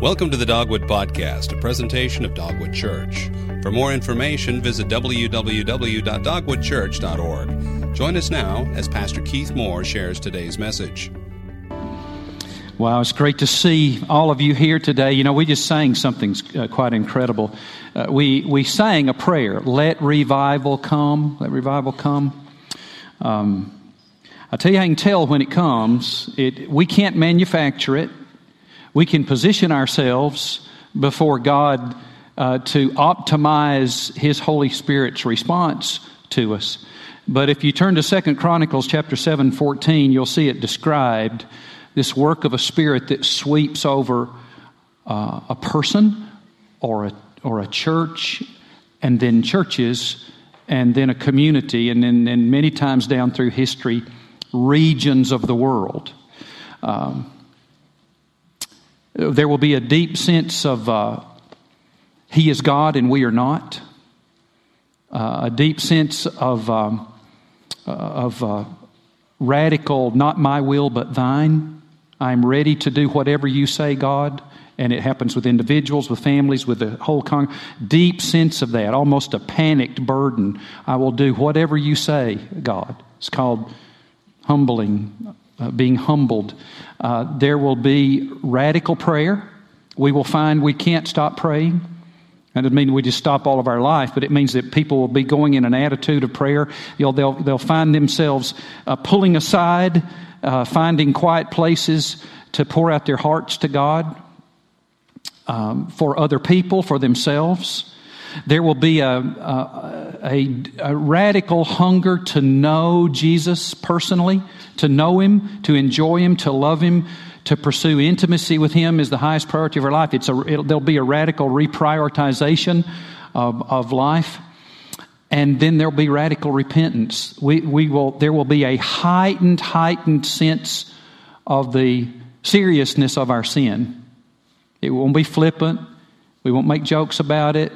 Welcome to the Dogwood Podcast, a presentation of Dogwood Church. For more information, visit www.dogwoodchurch.org. Join us now as Pastor Keith Moore shares today's message. Wow, it's great to see all of you here today. You know, we just sang something uh, quite incredible. Uh, we, we sang a prayer, Let revival come, let revival come. Um, I tell you, I can tell when it comes. It, we can't manufacture it. We can position ourselves before God uh, to optimize His Holy Spirit's response to us. But if you turn to Second Chronicles chapter 7, 14, you'll see it described this work of a spirit that sweeps over uh, a person or a, or a church and then churches and then a community and then and many times down through history regions of the world. Um, there will be a deep sense of uh, He is God and we are not. Uh, a deep sense of, um, uh, of uh, radical, not my will but thine. I'm ready to do whatever you say, God. And it happens with individuals, with families, with the whole con. Deep sense of that, almost a panicked burden. I will do whatever you say, God. It's called humbling, uh, being humbled. Uh, there will be radical prayer. We will find we can't stop praying. That doesn't mean we just stop all of our life, but it means that people will be going in an attitude of prayer. You know, they'll, they'll find themselves uh, pulling aside, uh, finding quiet places to pour out their hearts to God um, for other people, for themselves. There will be a, a, a, a, radical hunger to know Jesus personally, to know Him, to enjoy Him, to love Him, to pursue intimacy with Him is the highest priority of our life. It's a, there'll be a radical reprioritization of, of life. And then there'll be radical repentance. We, we will, there will be a heightened, heightened sense of the seriousness of our sin. It won't be flippant. We won't make jokes about it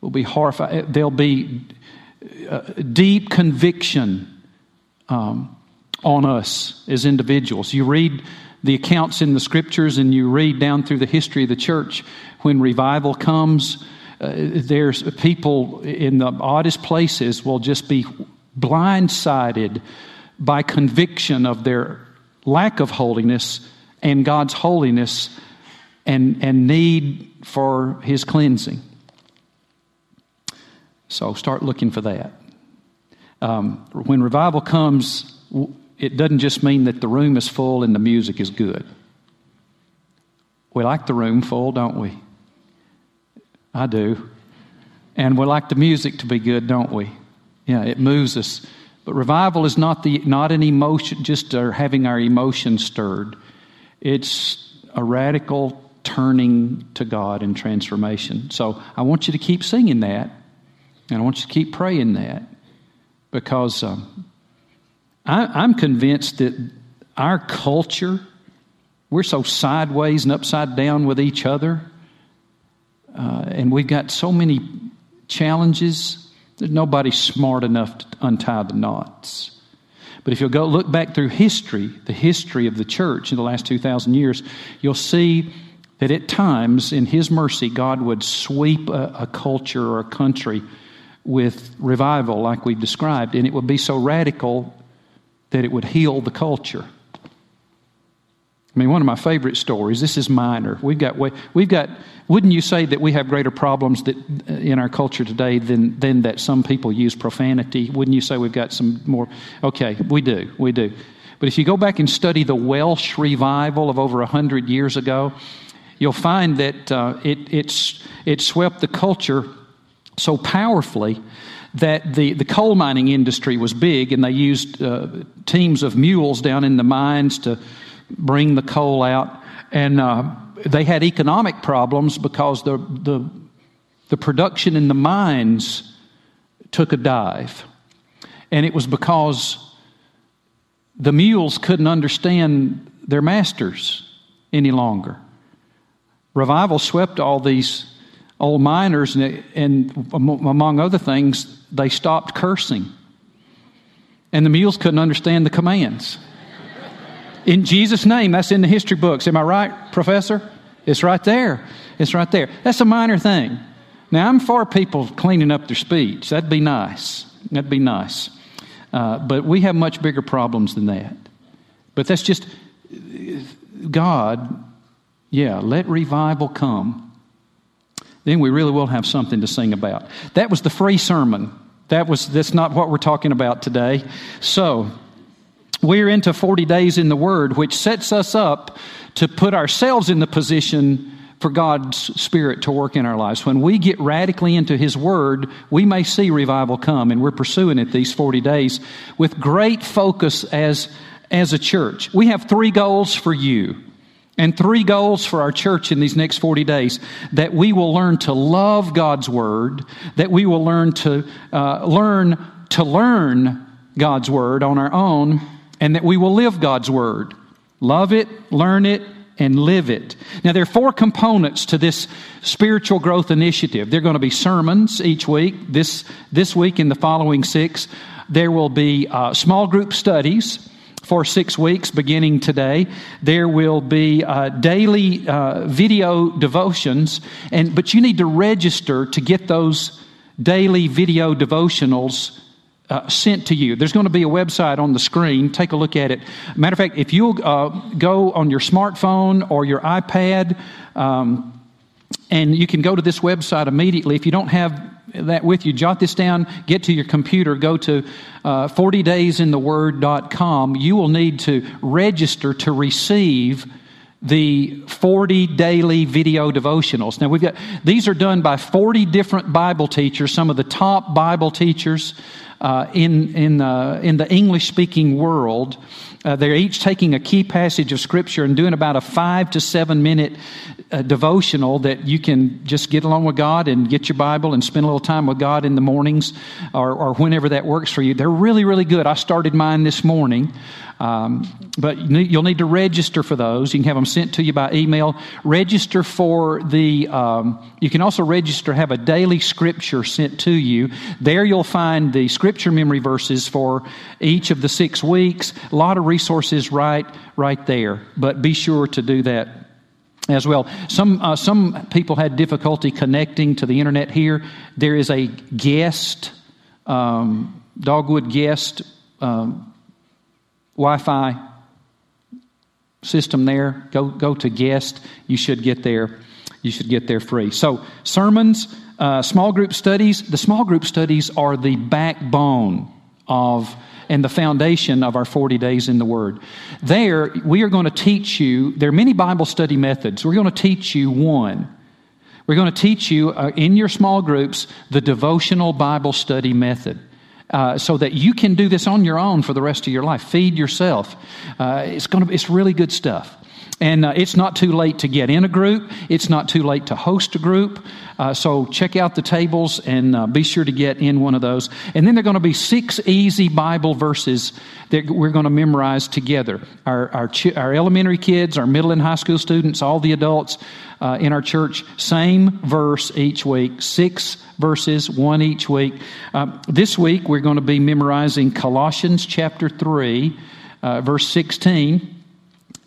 will be horrified. There'll be uh, deep conviction um, on us as individuals. You read the accounts in the scriptures and you read down through the history of the church when revival comes. Uh, there's people in the oddest places will just be blindsided by conviction of their lack of holiness and God's holiness and, and need for His cleansing. So start looking for that. Um, when revival comes, it doesn't just mean that the room is full and the music is good. We like the room full, don't we? I do. And we like the music to be good, don't we? Yeah, it moves us. But revival is not, the, not an emotion, just having our emotions stirred. It's a radical turning to God and transformation. So I want you to keep singing that. And I want you to keep praying that because um, I, am convinced that our culture, we're so sideways and upside down with each other, uh, and we've got so many challenges. There's nobody smart enough to untie the knots. But if you'll go look back through history, the history of the church in the last 2,000 years, you'll see that at times, in His mercy, God would sweep a, a culture or a country with revival, like we've described, and it would be so radical that it would heal the culture. I mean, one of my favorite stories. This is minor. We've got, we've got. Wouldn't you say that we have greater problems that, uh, in our culture today than than that some people use profanity? Wouldn't you say we've got some more? Okay, we do, we do. But if you go back and study the Welsh revival of over hundred years ago, you'll find that uh, it it's it swept the culture so powerfully that the, the coal mining industry was big and they used uh, teams of mules down in the mines to bring the coal out. And uh, they had economic problems because the, the, the production in the mines took a dive. And it was because the mules couldn't understand their masters any longer. Revival swept all these old miners, and, and among other things, they stopped cursing. And the mules couldn't understand the commands. In Jesus' name, that's in the history books. Am I right, Professor? It's right there. It's right there. That's a minor thing. Now, I'm for people cleaning up their speech. That'd be nice. That'd be nice. Uh, but we have much bigger problems than that. But that's just God, yeah, let revival come. Then we really will have something to sing about. That was the free sermon. That was that's not what we're talking about today. So, we're into 40 days in the Word, which sets us up to put ourselves in the position for God's Spirit to work in our lives. When we get radically into His Word, we may see revival come, and we're pursuing it these 40 days with great focus as, as a church. We have three goals for you and three goals for our church in these next 40 days that we will learn to love God's Word, that we will learn to uh, learn to learn God's Word on our own, and that we will live God's Word. Love it, learn it, and live it. Now, there are four components to this spiritual growth initiative. There are going to be sermons each week, this, this week and the following six. There will be uh, small group studies for six weeks beginning today. There will be uh, daily uh, video devotions, and, but you need to register to get those daily video devotionals uh, sent to you. There's going to be a website on the screen. Take a look at it. Matter of fact, if you'll uh, go on your smartphone or your iPad, um, and you can go to this website immediately. If you don't have that with you, jot this down, get to your computer, go to uh, 40daysintheword.com. You will need to register to receive the 40 daily video devotionals. Now we've got these are done by 40 different Bible teachers, some of the top Bible teachers uh, in, in, uh, in the English speaking world. Uh, they're each taking a key passage of Scripture and doing about a five to seven minute uh, devotional that you can just get along with God and get your Bible and spend a little time with God in the mornings or, or whenever that works for you. They're really, really good. I started mine this morning. Um, but you'll need to register for those. You can have them sent to you by email. Register for the, um, you can also register, have a daily scripture sent to you. There you'll find the scripture memory verses for each of the six weeks. A lot of resources right, right there. But be sure to do that as well. Some, uh, some people had difficulty connecting to the internet here. There is a guest, um, Dogwood guest um, Wi Fi system there. Go, go to guest. You should get there. You should get there free. So, sermons, uh, small group studies. The small group studies are the backbone of and the foundation of our 40 days in the Word. There, we are going to teach you, there are many Bible study methods. We're going to teach you one. We're going to teach you uh, in your small groups the devotional Bible study method uh, so that you can do this on your own for the rest of your life. Feed yourself. Uh, it's going to. It's really good stuff. And uh, it's not too late to get in a group. It's not too late to host a group. Uh, so check out the tables and uh, be sure to get in one of those. And then there are going to be six easy Bible verses that we're going to memorize together. Our, our, our elementary kids, our middle and high school students, all the adults uh, in our church, same verse each week, six verses, one each week. Uh, this week we're going to be memorizing Colossians chapter 3, uh, verse 16.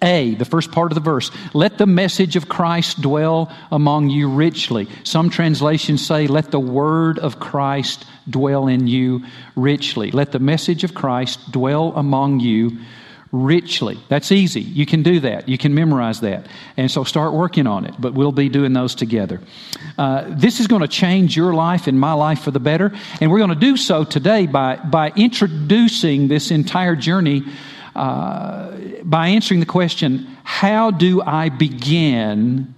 A, the first part of the verse, let the message of Christ dwell among you richly. Some translations say, let the word of Christ dwell in you richly. Let the message of Christ dwell among you richly. That's easy. You can do that. You can memorize that. And so start working on it, but we'll be doing those together. Uh, this is going to change your life and my life for the better. And we're going to do so today by, by introducing this entire journey uh, by answering the question how do I begin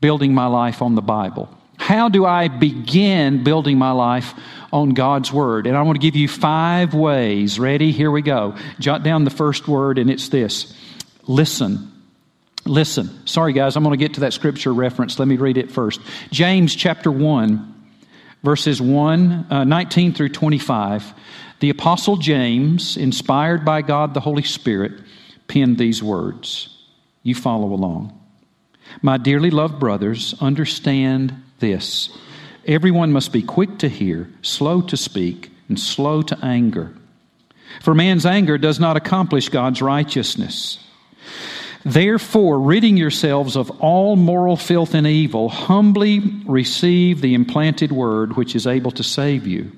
building my life on the Bible? How do I begin building my life on God's Word? And I want to give you five ways. Ready? Here we go. Jot down the first word, and it's this listen. Listen. Sorry, guys, I'm going to get to that scripture reference. Let me read it first. James chapter 1, verses 1, uh, 19 through 25. The Apostle James, inspired by God the Holy Spirit, penned these words. You follow along. My dearly loved brothers, understand this. Everyone must be quick to hear, slow to speak, and slow to anger. For man's anger does not accomplish God's righteousness. Therefore, ridding yourselves of all moral filth and evil, humbly receive the implanted word which is able to save you.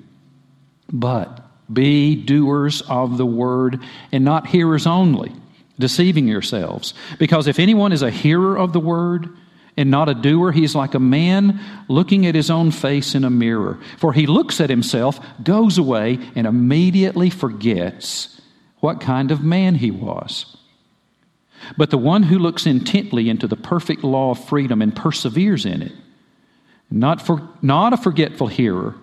But be doers of the word and not hearers only, deceiving yourselves. Because if anyone is a hearer of the word and not a doer, he is like a man looking at his own face in a mirror. For he looks at himself, goes away, and immediately forgets what kind of man he was. But the one who looks intently into the perfect law of freedom and perseveres in it, not, for, not a forgetful hearer,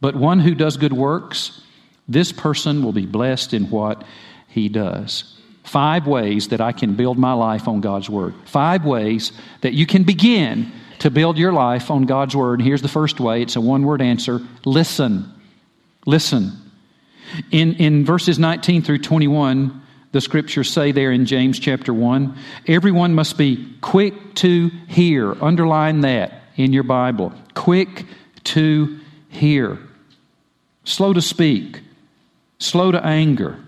but one who does good works, this person will be blessed in what he does. Five ways that I can build my life on God's Word. Five ways that you can begin to build your life on God's Word. Here's the first way it's a one word answer listen. Listen. In, in verses 19 through 21, the scriptures say there in James chapter 1 everyone must be quick to hear. Underline that in your Bible. Quick to hear. Slow to speak slow to anger.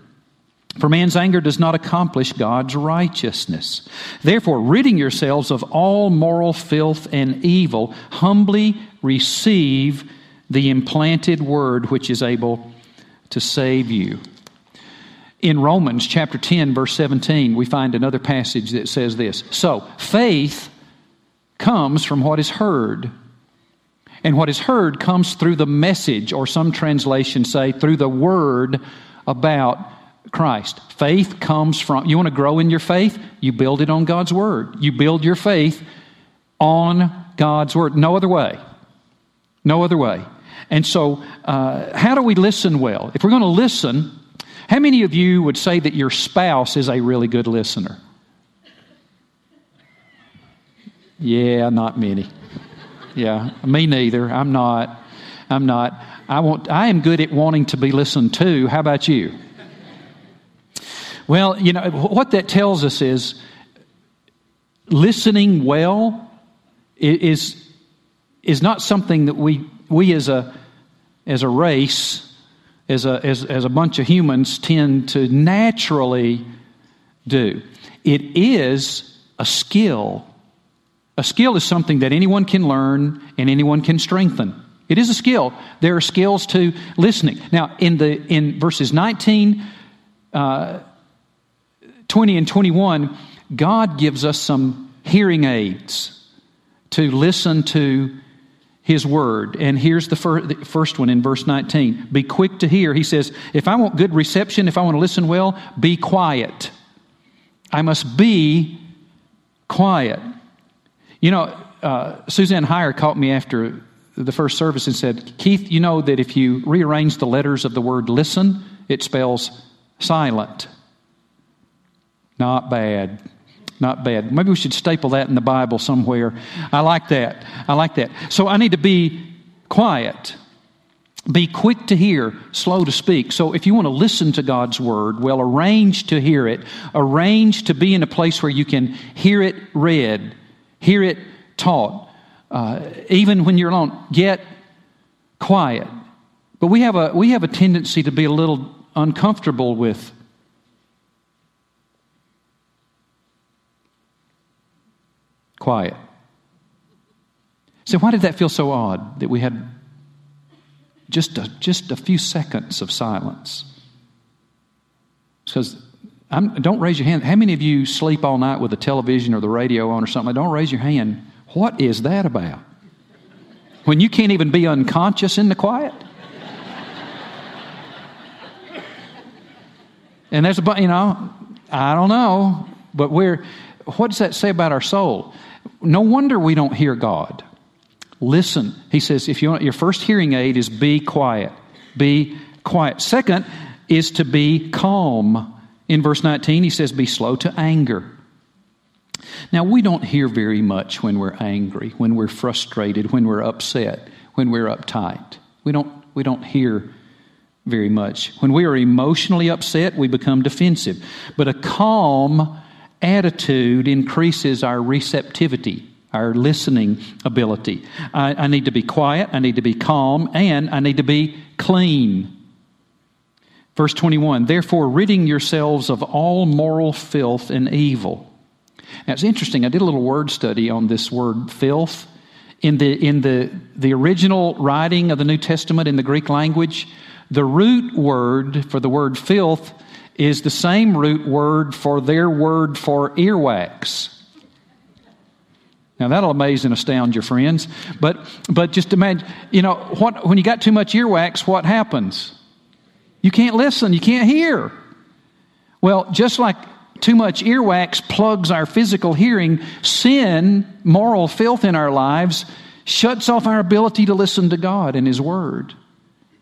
For man's anger does not accomplish God's righteousness. Therefore, ridding yourselves of all moral filth and evil, humbly receive the implanted word which is able to save you. In Romans chapter 10, verse 17, we find another passage that says this So, faith comes from what is heard. And what is heard comes through the message, or some translations say through the word about Christ. Faith comes from, you want to grow in your faith? You build it on God's word. You build your faith on God's word. No other way. No other way. And so, uh, how do we listen well? If we're going to listen, how many of you would say that your spouse is a really good listener? Yeah, not many. Yeah, me neither. I'm not. I'm not. I want. I am good at wanting to be listened to. How about you? Well, you know what that tells us is listening well is is not something that we we as a as a race as a as, as a bunch of humans tend to naturally do. It is a skill a skill is something that anyone can learn and anyone can strengthen. It is a skill. There are skills to listening. Now, in the in verses 19, uh, 20, and 21, God gives us some hearing aids to listen to His word. And here's the, fir- the first one in verse 19 Be quick to hear. He says, If I want good reception, if I want to listen well, be quiet. I must be quiet. You know, uh, Suzanne Heyer caught me after the first service and said, Keith, you know that if you rearrange the letters of the word listen, it spells silent. Not bad. Not bad. Maybe we should staple that in the Bible somewhere. I like that. I like that. So I need to be quiet. Be quick to hear, slow to speak. So if you want to listen to God's word, well, arrange to hear it. Arrange to be in a place where you can hear it read hear it taught. Uh, even when you're alone, get quiet. But we have, a, we have a tendency to be a little uncomfortable with quiet. So, why did that feel so odd that we had just a, just a few seconds of silence? Because I'm, don't raise your hand. How many of you sleep all night with the television or the radio on or something? Don't raise your hand. What is that about? When you can't even be unconscious in the quiet? And there's a bunch, you know, I don't know, but we're, what does that say about our soul? No wonder we don't hear God. Listen. He says, if you want, your first hearing aid is be quiet. Be quiet. Second is to be calm. In verse 19, he says, Be slow to anger. Now, we don't hear very much when we're angry, when we're frustrated, when we're upset, when we're uptight. We don't, we don't hear very much. When we are emotionally upset, we become defensive. But a calm attitude increases our receptivity, our listening ability. I, I need to be quiet, I need to be calm, and I need to be clean. Verse 21 Therefore, ridding yourselves of all moral filth and evil. Now it's interesting. I did a little word study on this word filth. In the, in the, the original writing of the New Testament in the Greek language, the root word for the word filth is the same root word for their word for earwax. Now that'll amaze and astound your friends. But but just imagine, you know, what when you got too much earwax, what happens? You can't listen, you can't hear. Well, just like too much earwax plugs our physical hearing, sin, moral filth in our lives, shuts off our ability to listen to God and His Word.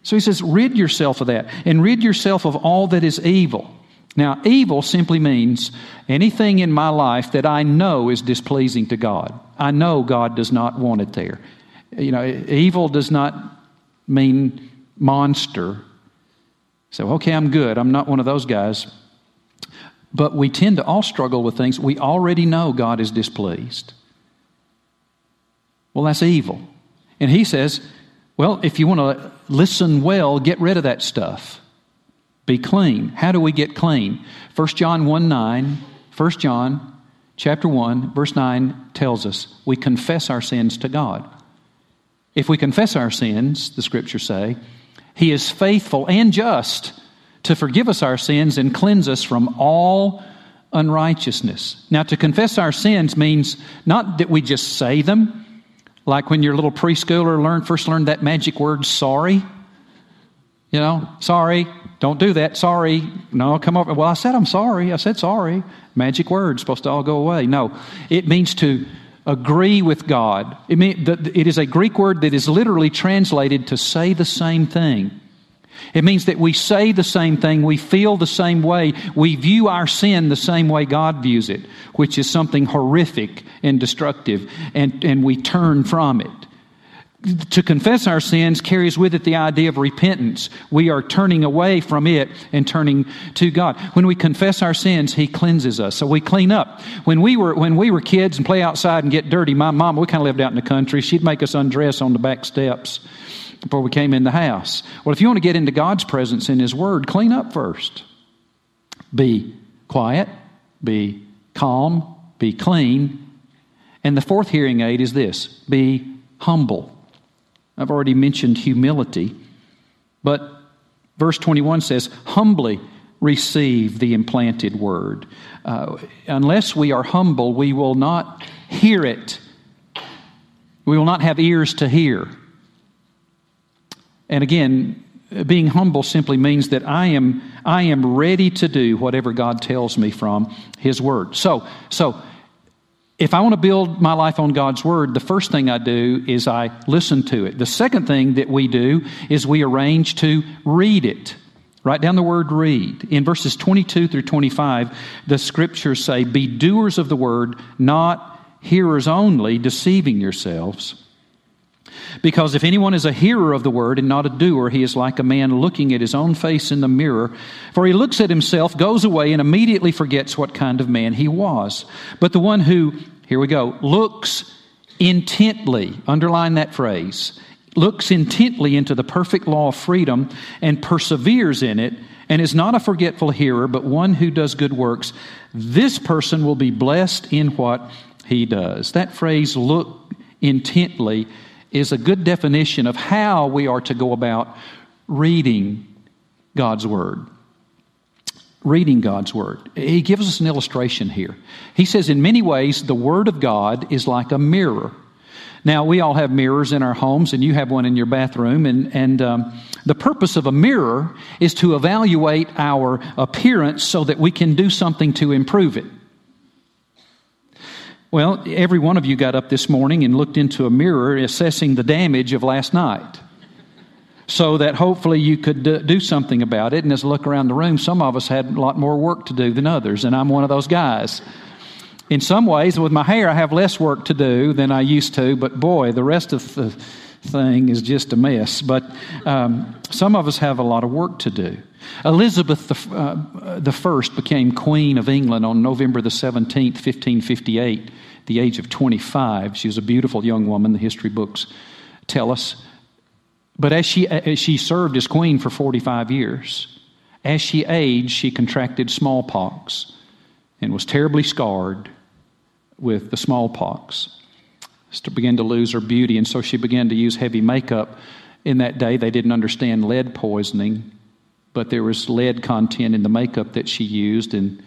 So he says, rid yourself of that and rid yourself of all that is evil. Now, evil simply means anything in my life that I know is displeasing to God. I know God does not want it there. You know, evil does not mean monster. So, okay, I'm good. I'm not one of those guys. But we tend to all struggle with things we already know God is displeased. Well, that's evil. And he says, well, if you want to listen well, get rid of that stuff. Be clean. How do we get clean? 1 John 1 9, 1 John chapter 1, verse 9 tells us we confess our sins to God. If we confess our sins, the scriptures say, He is faithful and just to forgive us our sins and cleanse us from all unrighteousness. Now, to confess our sins means not that we just say them, like when your little preschooler learned, first learned that magic word, sorry. You know, sorry, don't do that. Sorry. No, come over. Well, I said I'm sorry. I said sorry. Magic word, supposed to all go away. No, it means to agree with God. It, mean, it is a Greek word that is literally translated to say the same thing. It means that we say the same thing, we feel the same way, we view our sin the same way God views it, which is something horrific and destructive, and, and we turn from it to confess our sins carries with it the idea of repentance. We are turning away from it and turning to God. When we confess our sins, He cleanses us. So we clean up. When we were, when we were kids and play outside and get dirty, my mom, we kind of lived out in the country, she'd make us undress on the back steps before we came in the house. Well, if you want to get into God's presence in His Word, clean up first. Be quiet, be calm, be clean. And the fourth hearing aid is this be humble. I've already mentioned humility, but verse 21 says, humbly receive the implanted word. Uh, unless we are humble, we will not hear it. We will not have ears to hear. And again, being humble simply means that I am, I am ready to do whatever God tells me from His Word. So, so if I want to build my life on God's Word, the first thing I do is I listen to it. The second thing that we do is we arrange to read it. Write down the word read. In verses 22 through 25, the scriptures say, Be doers of the word, not hearers only, deceiving yourselves. Because if anyone is a hearer of the word and not a doer, he is like a man looking at his own face in the mirror. For he looks at himself, goes away, and immediately forgets what kind of man he was. But the one who, here we go, looks intently, underline that phrase, looks intently into the perfect law of freedom and perseveres in it, and is not a forgetful hearer, but one who does good works, this person will be blessed in what he does. That phrase, look intently, is a good definition of how we are to go about reading God's Word. Reading God's Word. He gives us an illustration here. He says, in many ways, the Word of God is like a mirror. Now, we all have mirrors in our homes, and you have one in your bathroom. And, and um, the purpose of a mirror is to evaluate our appearance so that we can do something to improve it. Well, every one of you got up this morning and looked into a mirror assessing the damage of last night so that hopefully you could do something about it. And as I look around the room, some of us had a lot more work to do than others, and I'm one of those guys. In some ways, with my hair, I have less work to do than I used to, but boy, the rest of the thing is just a mess. But um, some of us have a lot of work to do. Elizabeth the, uh, the first became Queen of England on November the 17th, 1558 the age of 25. She was a beautiful young woman, the history books tell us. But as she, as she served as queen for 45 years, as she aged, she contracted smallpox and was terribly scarred with the smallpox. She began to lose her beauty, and so she began to use heavy makeup. In that day, they didn't understand lead poisoning, but there was lead content in the makeup that she used, and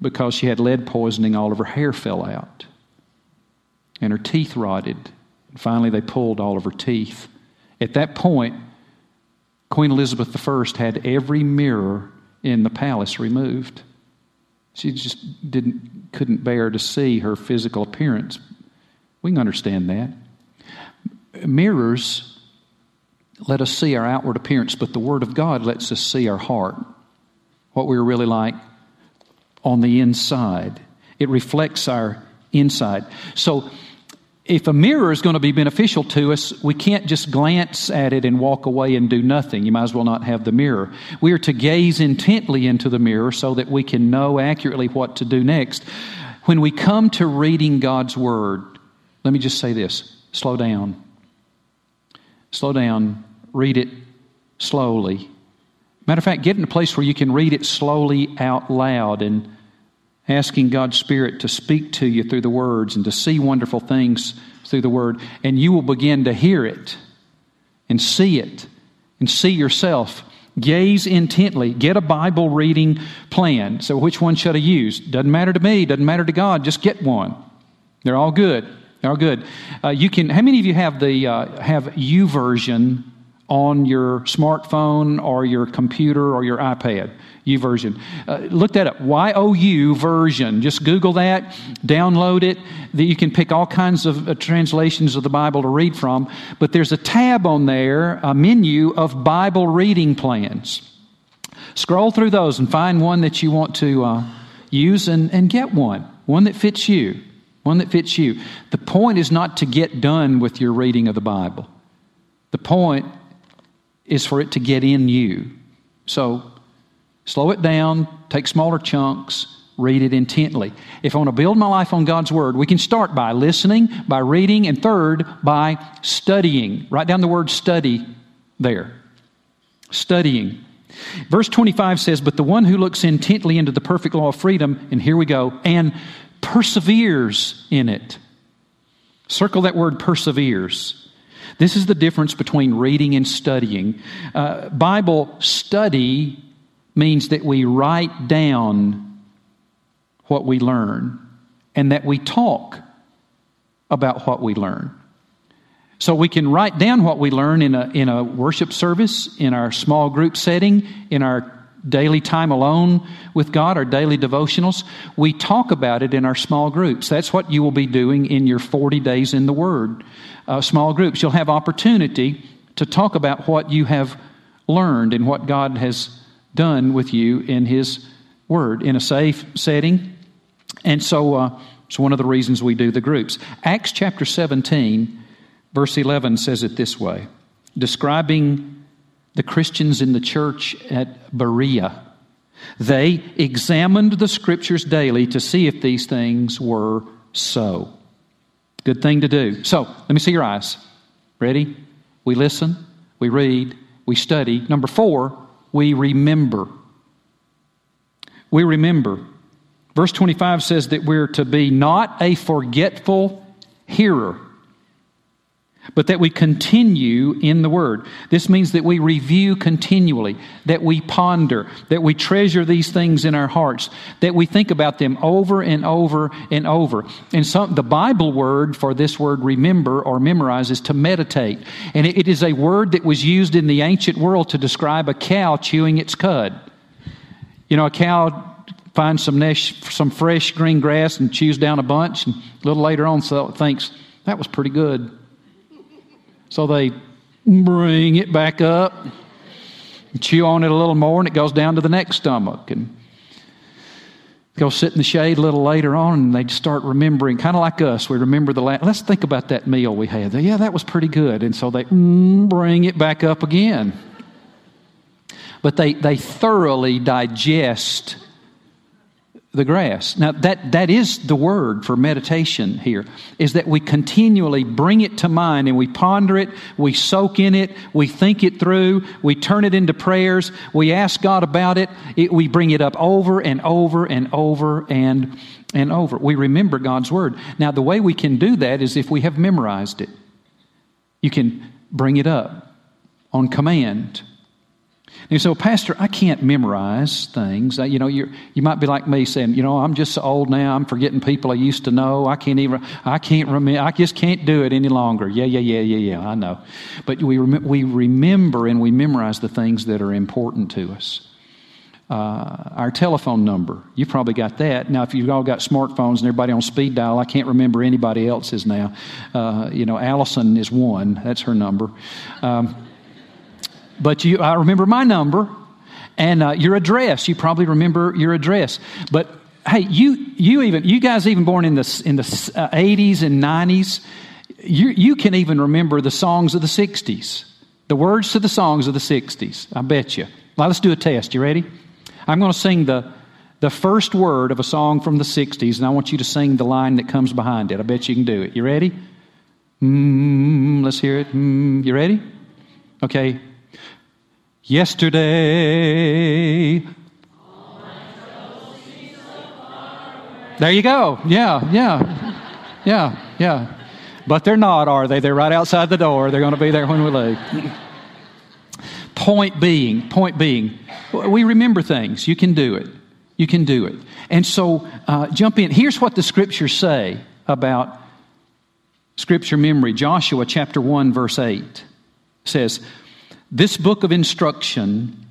because she had lead poisoning, all of her hair fell out, and her teeth rotted. And finally, they pulled all of her teeth. At that point, Queen Elizabeth I had every mirror in the palace removed. She just didn't, couldn't bear to see her physical appearance. We can understand that. Mirrors let us see our outward appearance, but the Word of God lets us see our heart, what we're really like on the inside. It reflects our inside. So, if a mirror is going to be beneficial to us, we can't just glance at it and walk away and do nothing. You might as well not have the mirror. We are to gaze intently into the mirror so that we can know accurately what to do next. When we come to reading God's Word, let me just say this slow down. Slow down. Read it slowly. Matter of fact, get in a place where you can read it slowly out loud and asking God's Spirit to speak to you through the words and to see wonderful things through the Word, and you will begin to hear it and see it and see yourself. Gaze intently. Get a Bible reading plan. So, which one should I use? Doesn't matter to me, doesn't matter to God, just get one. They're all good. They're all good. Uh, you can, how many of you have the uh, have YouVersion on your smartphone or your computer or your iPad? YouVersion. Uh, look that up. Y O U version. Just Google that, download it. That you can pick all kinds of uh, translations of the Bible to read from. But there's a tab on there, a menu of Bible reading plans. Scroll through those and find one that you want to uh, use and, and get one. One that fits you. One that fits you. The point is not to get done with your reading of the Bible. The point is for it to get in you. So Slow it down, take smaller chunks, read it intently. If I want to build my life on God's Word, we can start by listening, by reading, and third, by studying. Write down the word study there. Studying. Verse 25 says, But the one who looks intently into the perfect law of freedom, and here we go, and perseveres in it. Circle that word perseveres. This is the difference between reading and studying. Uh, Bible study means that we write down what we learn and that we talk about what we learn. So we can write down what we learn in a, in a worship service, in our small group setting, in our daily time alone with God, our daily devotionals. We talk about it in our small groups. That's what you will be doing in your 40 days in the Word. Uh, small groups. You'll have opportunity to talk about what you have learned and what God has done with you in His Word in a safe setting. And so uh, it's one of the reasons we do the groups. Acts chapter 17, verse 11 says it this way describing the Christians in the church at Berea. They examined the scriptures daily to see if these things were so. Good thing to do. So, let me see your eyes. Ready? We listen, we read, we study. Number four, we remember. We remember. Verse 25 says that we're to be not a forgetful hearer, but that we continue in the Word. This means that we review continually, that we ponder, that we treasure these things in our hearts, that we think about them over and over and over. And so the Bible word for this word remember or memorize is to meditate. And it, is a word that was used in the ancient world to describe a cow chewing its cud. You know, a cow finds some, nesh, some fresh green grass and chews down a bunch, and a little later on so thinks, that was pretty good. So they bring it back up, chew on it a little more, and it goes down to the next stomach. And go sit in the shade a little later on, and they start remembering, kind of like us. We remember the last. Let's think about that meal we had. Yeah, that was pretty good. And so they mm, bring it back up again. But they, they thoroughly digest the grass. Now, that, that is the word for meditation here, is that we continually bring it to mind and we ponder it, we soak in it, we think it through, we turn it into prayers, we ask God about it, it we bring it up over and over and over and, and over. We remember God's word. Now, the way we can do that is if we have memorized it. You can bring it up on command. And so, Pastor, I can't memorize things. You know, you you might be like me saying, you know, I'm just so old now. I'm forgetting people I used to know. I can't even. I can't remember. I just can't do it any longer. Yeah, yeah, yeah, yeah, yeah. I know. But we rem- we remember and we memorize the things that are important to us. Uh, our telephone number. You've probably got that. Now, if you've all got smartphones and everybody on speed dial, I can't remember anybody else's now. Uh, you know, Allison is one. That's her number. Um, but you, I remember my number and uh, your address. You probably remember your address. But hey, you, you even, you guys even born in the, in the 80s uh, and 90s, you, you can even remember the songs of the 60s, the words to the songs of the 60s. I bet you. Now let's do a test. You ready? I'm going to sing the, the first word of a song from the 60s, and I want you to sing the line that comes behind it. I bet you can do it. You ready? Mm, let's hear it. Mm, you ready? Okay, yesterday. There you go. Yeah, yeah, yeah, yeah. But they're not, are they? They're right outside the door. They're going to be there when we leave. point being, point being, we remember things. You can do it. You can do it. And so, uh, jump in. Here's what the scriptures say about scripture memory. Joshua chapter 1, verse 8 says, this book of instruction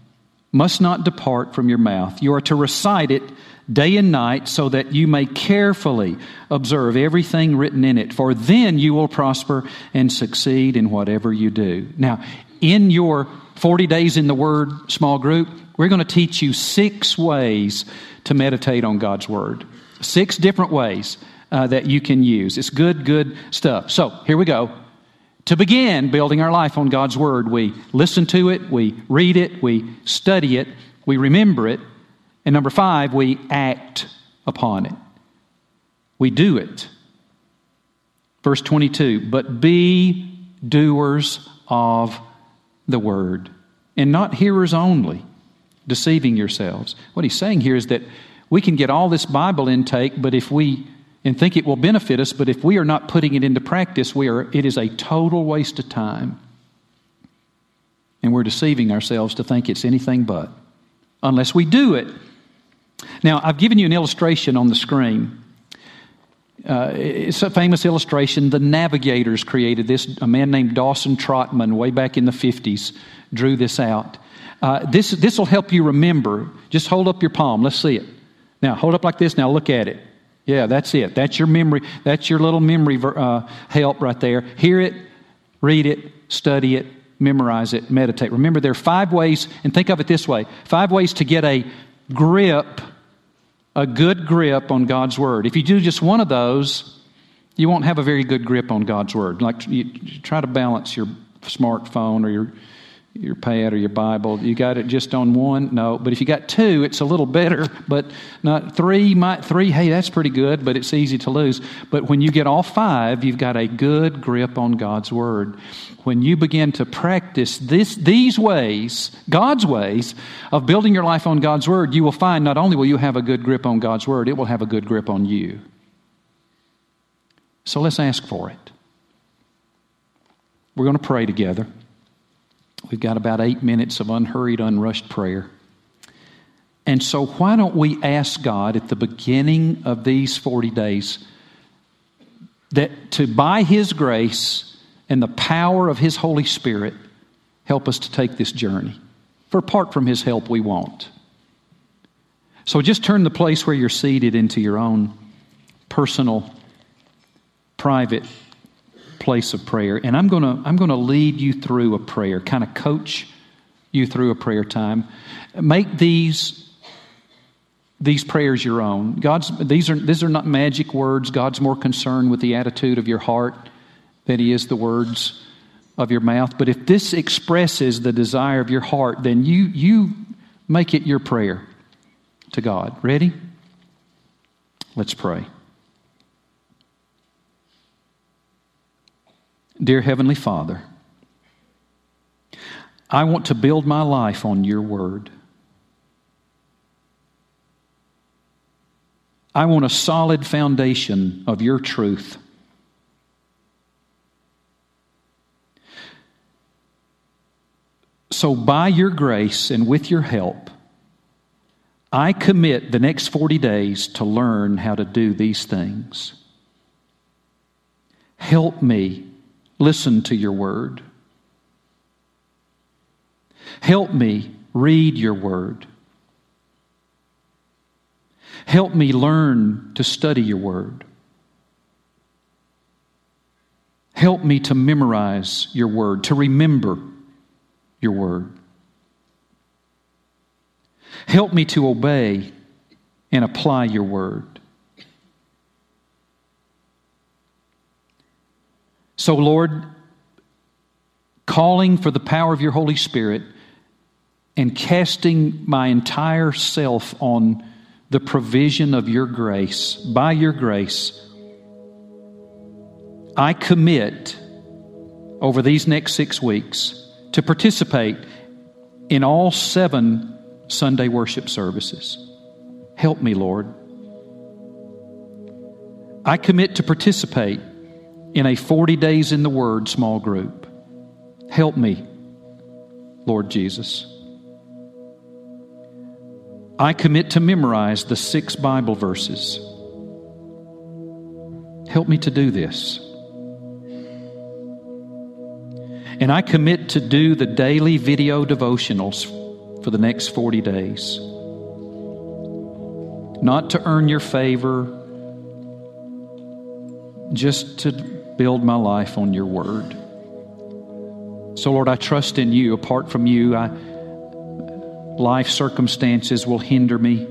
must not depart from your mouth. You are to recite it day and night so that you may carefully observe everything written in it, for then you will prosper and succeed in whatever you do. Now, in your 40 days in the Word small group, we're going to teach you six ways to meditate on God's Word. Six different ways uh, that you can use. It's good, good stuff. So, here we go to begin building our life on God's Word. We listen to it, we read it, we study it, we remember it, and number five, we act upon it. We do it. Verse 22 But be doers of the Word, and not hearers only, deceiving yourselves. What he's saying here is that we can get all this Bible intake, but if we and think it will benefit us, but if we are not putting it into practice, we are, it is a total waste of time. And we're deceiving ourselves to think it's anything but, unless we do it. Now, I've given you an illustration on the screen. Uh, it's a famous illustration. The Navigators created this. A man named Dawson Trotman, way back in the 50s, drew this out. Uh, this this will help you remember. Just hold up your palm. Let's see it. Now, hold up like this. Now, look at it. Yeah, that's it. That's your memory. That's your little memory uh, help right there. Hear it, read it, study it, memorize it, meditate. Remember, there are five ways, and think of it this way five ways to get a grip, a good grip on God's Word. If you do just one of those, you won't have a very good grip on God's Word. Like, you, you try to balance your smartphone or your your pad or your Bible. You got it just on one? No. But if you got two, it's a little better. But not three, might three, hey, that's pretty good, but it's easy to lose. But when you get all five, you've got a good grip on God's Word. When you begin to practice this, these ways, God's ways, of building your life on God's Word, you will find not only will you have a good grip on God's Word, it will have a good grip on you. So let's ask for it. We're going to pray together. We've got about eight minutes of unhurried, unrushed prayer. And so, why don't we ask God at the beginning of these 40 days that to, by His grace and the power of His Holy Spirit, help us to take this journey? For apart from His help, we won't. So, just turn the place where you're seated into your own personal, private place of prayer. And I'm going to I'm going to lead you through a prayer, kind of coach you through a prayer time. Make these these prayers your own. God's these are these are not magic words. God's more concerned with the attitude of your heart than he is the words of your mouth. But if this expresses the desire of your heart, then you you make it your prayer to God. Ready? Let's pray. Dear Heavenly Father, I want to build my life on your word. I want a solid foundation of your truth. So, by your grace and with your help, I commit the next 40 days to learn how to do these things. Help me listen to your word. Help me read your word. Help me learn to study your word. Help me to memorize your word, to remember your word. Help me to obey and apply your word. So, Lord, calling for the power of your Holy Spirit and casting my entire self on the provision of your grace, by your grace, I commit over these next six weeks to participate in all seven Sunday worship services. Help me, Lord. I commit to participate in a 40 days in the Word small group. Help me, Lord Jesus. I commit to memorize the six Bible verses. Help me to do this. And I commit to do the daily video devotionals for the next 40 days. Not to earn your favor, just to build my life on your word. So, Lord, I trust in you. Apart from you, I, life circumstances will hinder me.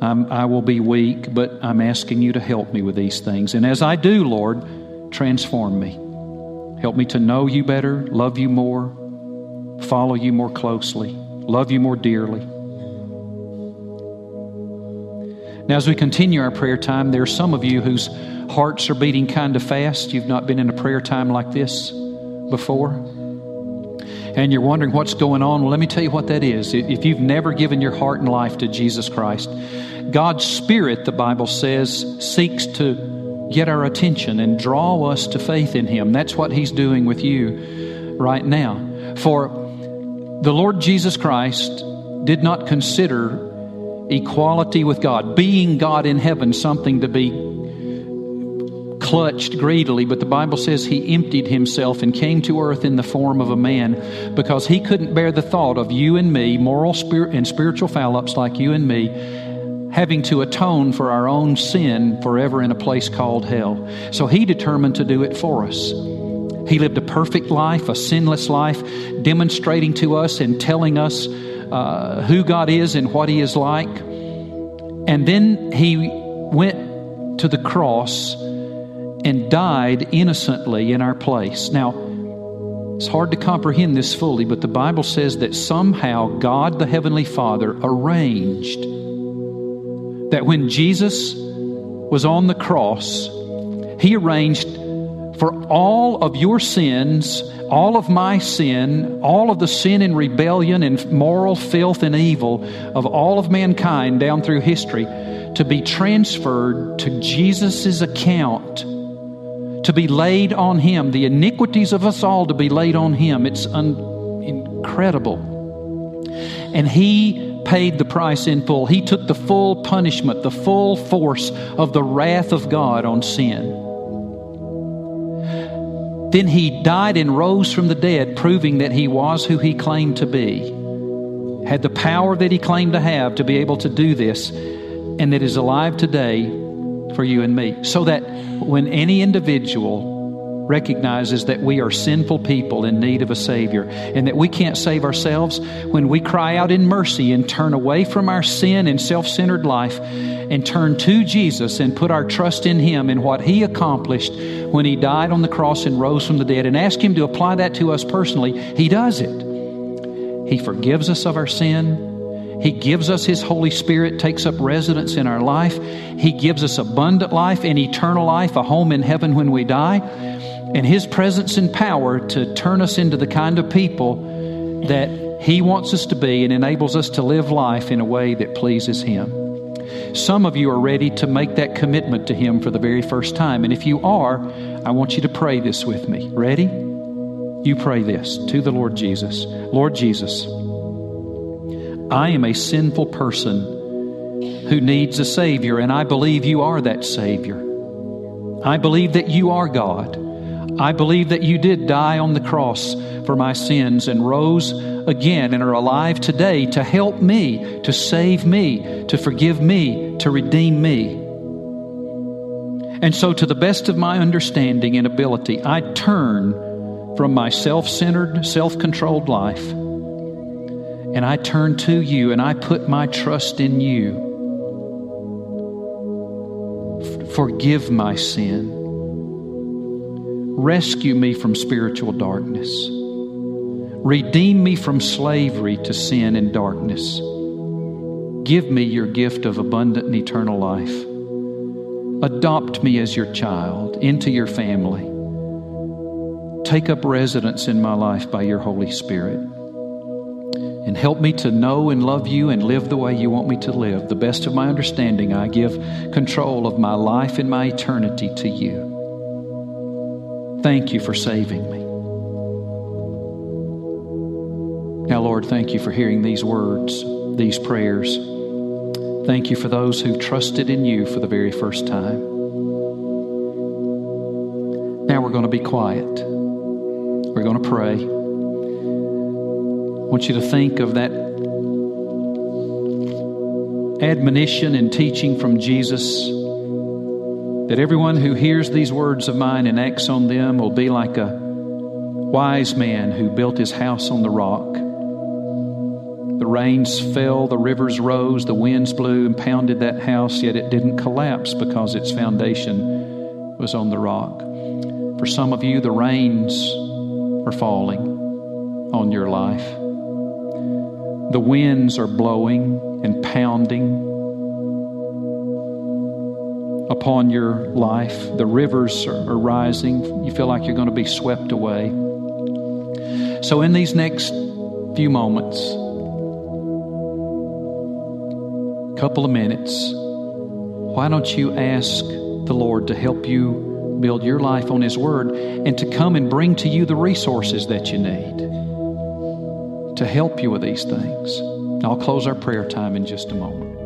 I'm, I will be weak, but I'm asking you to help me with these things. And as I do, Lord, transform me. Help me to know you better, love you more, follow you more closely, love you more dearly. Now, as we continue our prayer time, there are some of you whose hearts are beating kind of fast. You've not been in a prayer time like this before. And you're wondering what's going on. Well, let me tell you what that is. If you've never given your heart and life to Jesus Christ, God's Spirit, the Bible says, seeks to get our attention and draw us to faith in Him. That's what He's doing with you right now. For the Lord Jesus Christ did not consider equality with God, being God in heaven, something to be clutched greedily, but the Bible says he emptied himself and came to earth in the form of a man because he couldn't bear the thought of you and me, moral spirit and spiritual foul ups like you and me, having to atone for our own sin forever in a place called hell. So he determined to do it for us. He lived a perfect life, a sinless life, demonstrating to us and telling us uh, who God is and what He is like. And then He went to the cross and died innocently in our place. Now, it's hard to comprehend this fully, but the Bible says that somehow God the Heavenly Father arranged that when Jesus was on the cross, He arranged for all of your sins, all of my sin, all of the sin and rebellion and moral filth and evil of all of mankind down through history to be transferred to Jesus' account, to be laid on Him, the iniquities of us all to be laid on Him. It's un- incredible. And He paid the price in full. He took the full punishment, the full force of the wrath of God on sin. Then he died and rose from the dead, proving that he was who he claimed to be, had the power that he claimed to have to be able to do this, and that is alive today for you and me. So that when any individual recognizes that we are sinful people in need of a Savior and that we can't save ourselves, when we cry out in mercy and turn away from our sin and self centered life and turn to Jesus and put our trust in Him and what He accomplished when He died on the cross and rose from the dead and ask Him to apply that to us personally, He does it. He forgives us of our sin. He gives us His Holy Spirit, takes up residence in our life. He gives us abundant life and eternal life, a home in heaven when we die, and His presence and power to turn us into the kind of people that He wants us to be and enables us to live life in a way that pleases Him. Some of you are ready to make that commitment to Him for the very first time. And if you are, I want you to pray this with me. Ready? You pray this to the Lord Jesus Lord Jesus, I am a sinful person who needs a Savior, and I believe you are that Savior. I believe that you are God. I believe that you did die on the cross for my sins and rose again and are alive today to help me, to save me, to forgive me, to redeem me. And so, to the best of my understanding and ability, I turn from my self centered, self controlled life and I turn to you and I put my trust in you. Forgive my sin. Rescue me from spiritual darkness. Redeem me from slavery to sin and darkness. Give me your gift of abundant and eternal life. Adopt me as your child into your family. Take up residence in my life by your Holy Spirit. And help me to know and love you and live the way you want me to live. The best of my understanding, I give control of my life and my eternity to you. Thank you for saving me. Now, Lord, thank you for hearing these words, these prayers. Thank you for those who trusted in you for the very first time. Now we're going to be quiet. We're going to pray. I want you to think of that admonition and teaching from Jesus that everyone who hears these words of mine and acts on them will be like a wise man who built his house on the rock. The rains fell, the rivers rose, the winds blew and pounded that house, yet it didn't collapse because its foundation was on the rock. For some of you, the rains are falling on your life. The winds are blowing and pounding upon your life. The rivers are, rising. You feel like you're going to be swept away. So, in these next few moments, couple of minutes, why don't you ask the Lord to help you build your life on His Word and to come and bring to you the resources that you need to help you with these things? I'll close our prayer time in just a moment.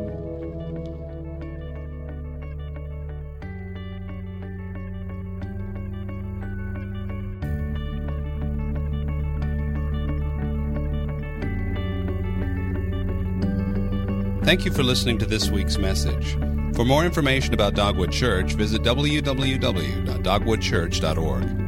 Thank you for listening to this week's message. For more information about Dogwood Church, visit www.dogwoodchurch.org.